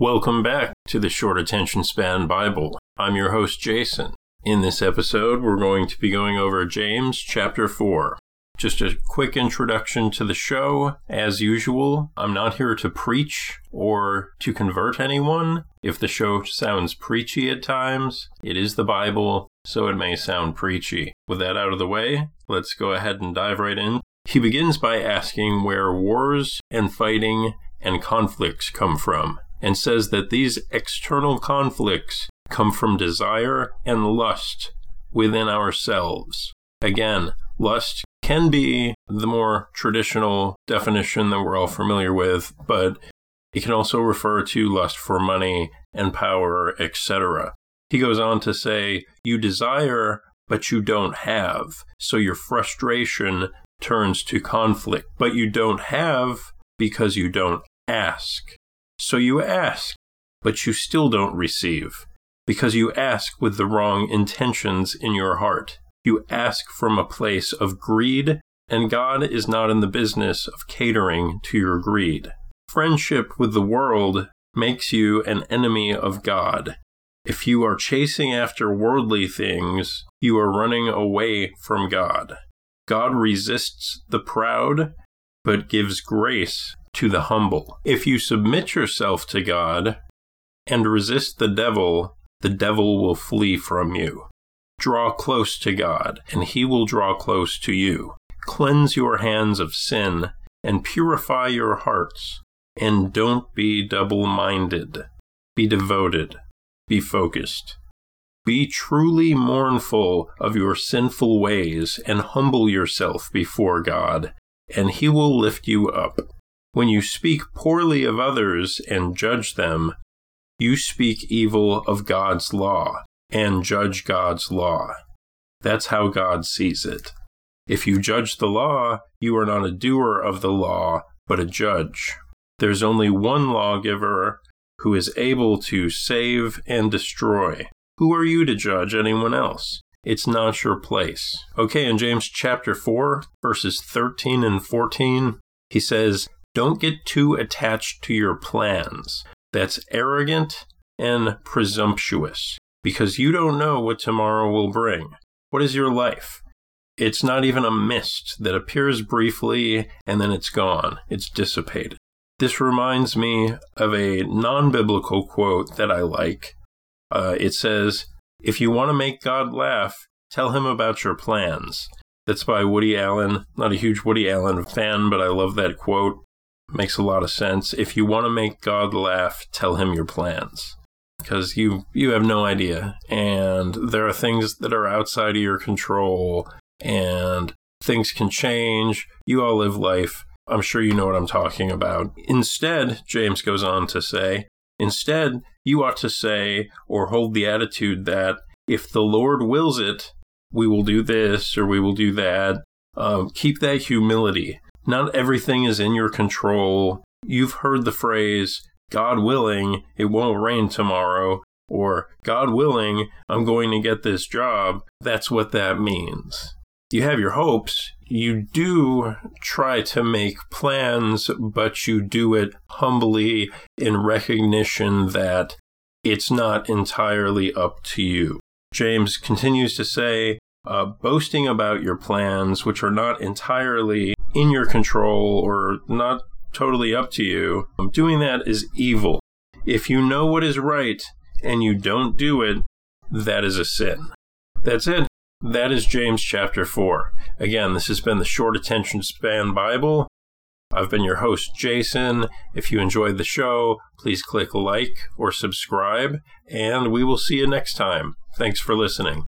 Welcome back to the Short Attention Span Bible. I'm your host, Jason. In this episode, we're going to be going over James chapter 4. Just a quick introduction to the show. As usual, I'm not here to preach or to convert anyone. If the show sounds preachy at times, it is the Bible, so it may sound preachy. With that out of the way, let's go ahead and dive right in. He begins by asking where wars and fighting and conflicts come from and says that these external conflicts come from desire and lust within ourselves. Again, lust can be the more traditional definition that we're all familiar with, but it can also refer to lust for money and power, etc. He goes on to say, You desire, but you don't have. So your frustration turns to conflict, but you don't have because you don't ask. So you ask, but you still don't receive, because you ask with the wrong intentions in your heart. You ask from a place of greed, and God is not in the business of catering to your greed. Friendship with the world makes you an enemy of God. If you are chasing after worldly things, you are running away from God. God resists the proud, but gives grace to the humble. If you submit yourself to God and resist the devil, the devil will flee from you. Draw close to God, and he will draw close to you. Cleanse your hands of sin and purify your hearts. And don't be double minded. Be devoted. Be focused. Be truly mournful of your sinful ways and humble yourself before God, and he will lift you up. When you speak poorly of others and judge them, you speak evil of God's law and judge God's law. That's how God sees it. If you judge the law, you are not a doer of the law, but a judge. There's only one lawgiver who is able to save and destroy. Who are you to judge anyone else? It's not your place. Okay, in James chapter 4, verses 13 and 14, he says, don't get too attached to your plans. That's arrogant and presumptuous because you don't know what tomorrow will bring. What is your life? It's not even a mist that appears briefly and then it's gone, it's dissipated. This reminds me of a non biblical quote that I like. Uh, it says, If you want to make God laugh, tell him about your plans. That's by Woody Allen. Not a huge Woody Allen fan, but I love that quote. Makes a lot of sense. If you want to make God laugh, tell him your plans. Because you you have no idea. And there are things that are outside of your control and things can change. You all live life. I'm sure you know what I'm talking about. Instead, James goes on to say, instead, you ought to say or hold the attitude that if the Lord wills it, we will do this or we will do that. Um, keep that humility not everything is in your control. You've heard the phrase, God willing, it won't rain tomorrow, or God willing, I'm going to get this job. That's what that means. You have your hopes. You do try to make plans, but you do it humbly in recognition that it's not entirely up to you. James continues to say, uh, boasting about your plans, which are not entirely in your control or not totally up to you, um, doing that is evil. If you know what is right and you don't do it, that is a sin. That's it. That is James chapter 4. Again, this has been the Short Attention Span Bible. I've been your host, Jason. If you enjoyed the show, please click like or subscribe, and we will see you next time. Thanks for listening.